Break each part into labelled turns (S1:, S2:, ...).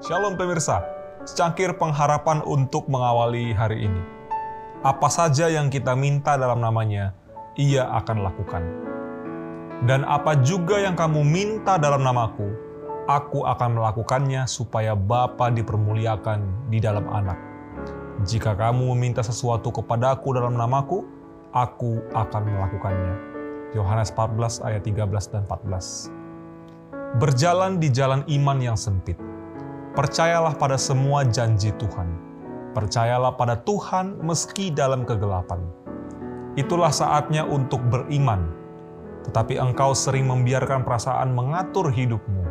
S1: Shalom pemirsa, secangkir pengharapan untuk mengawali hari ini. Apa saja yang kita minta dalam namanya, ia akan lakukan. Dan apa juga yang kamu minta dalam namaku, aku akan melakukannya supaya Bapa dipermuliakan di dalam anak. Jika kamu meminta sesuatu kepadaku dalam namaku, aku akan melakukannya. Yohanes 14 ayat 13 dan 14. Berjalan di jalan iman yang sempit Percayalah pada semua janji Tuhan. Percayalah pada Tuhan meski dalam kegelapan. Itulah saatnya untuk beriman. Tetapi engkau sering membiarkan perasaan mengatur hidupmu.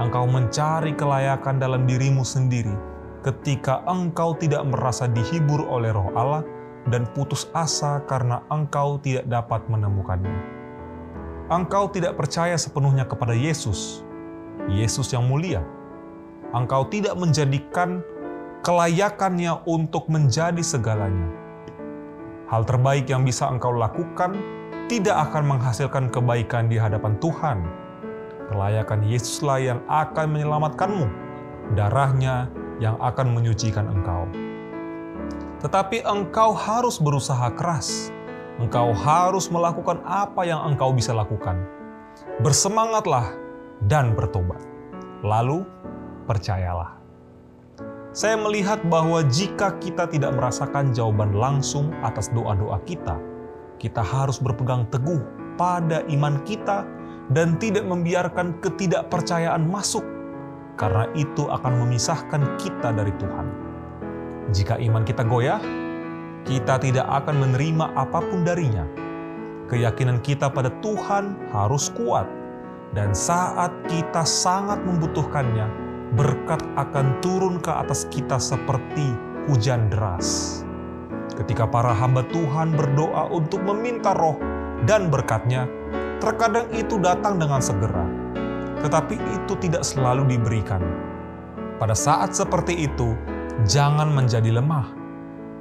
S1: Engkau mencari kelayakan dalam dirimu sendiri ketika engkau tidak merasa dihibur oleh roh Allah dan putus asa karena engkau tidak dapat menemukannya. Engkau tidak percaya sepenuhnya kepada Yesus, Yesus yang mulia, engkau tidak menjadikan kelayakannya untuk menjadi segalanya. Hal terbaik yang bisa engkau lakukan tidak akan menghasilkan kebaikan di hadapan Tuhan. Kelayakan Yesuslah yang akan menyelamatkanmu, darahnya yang akan menyucikan engkau. Tetapi engkau harus berusaha keras. Engkau harus melakukan apa yang engkau bisa lakukan. Bersemangatlah dan bertobat. Lalu percayalah. Saya melihat bahwa jika kita tidak merasakan jawaban langsung atas doa-doa kita, kita harus berpegang teguh pada iman kita dan tidak membiarkan ketidakpercayaan masuk, karena itu akan memisahkan kita dari Tuhan. Jika iman kita goyah, kita tidak akan menerima apa pun darinya. Keyakinan kita pada Tuhan harus kuat, dan saat kita sangat membutuhkannya, berkat akan turun ke atas kita seperti hujan deras. Ketika para hamba Tuhan berdoa untuk meminta roh dan berkatnya, terkadang itu datang dengan segera, tetapi itu tidak selalu diberikan. Pada saat seperti itu, jangan menjadi lemah.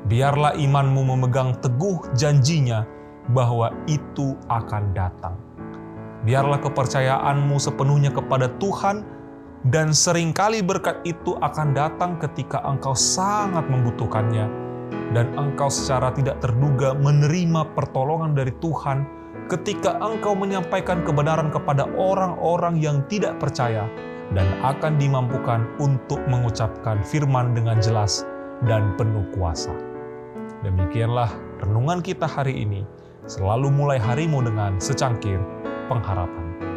S1: Biarlah imanmu memegang teguh janjinya bahwa itu akan datang. Biarlah kepercayaanmu sepenuhnya kepada Tuhan dan sering kali berkat itu akan datang ketika engkau sangat membutuhkannya dan engkau secara tidak terduga menerima pertolongan dari Tuhan ketika engkau menyampaikan kebenaran kepada orang-orang yang tidak percaya dan akan dimampukan untuk mengucapkan firman dengan jelas dan penuh kuasa. Demikianlah renungan kita hari ini. Selalu mulai harimu dengan secangkir pengharapan.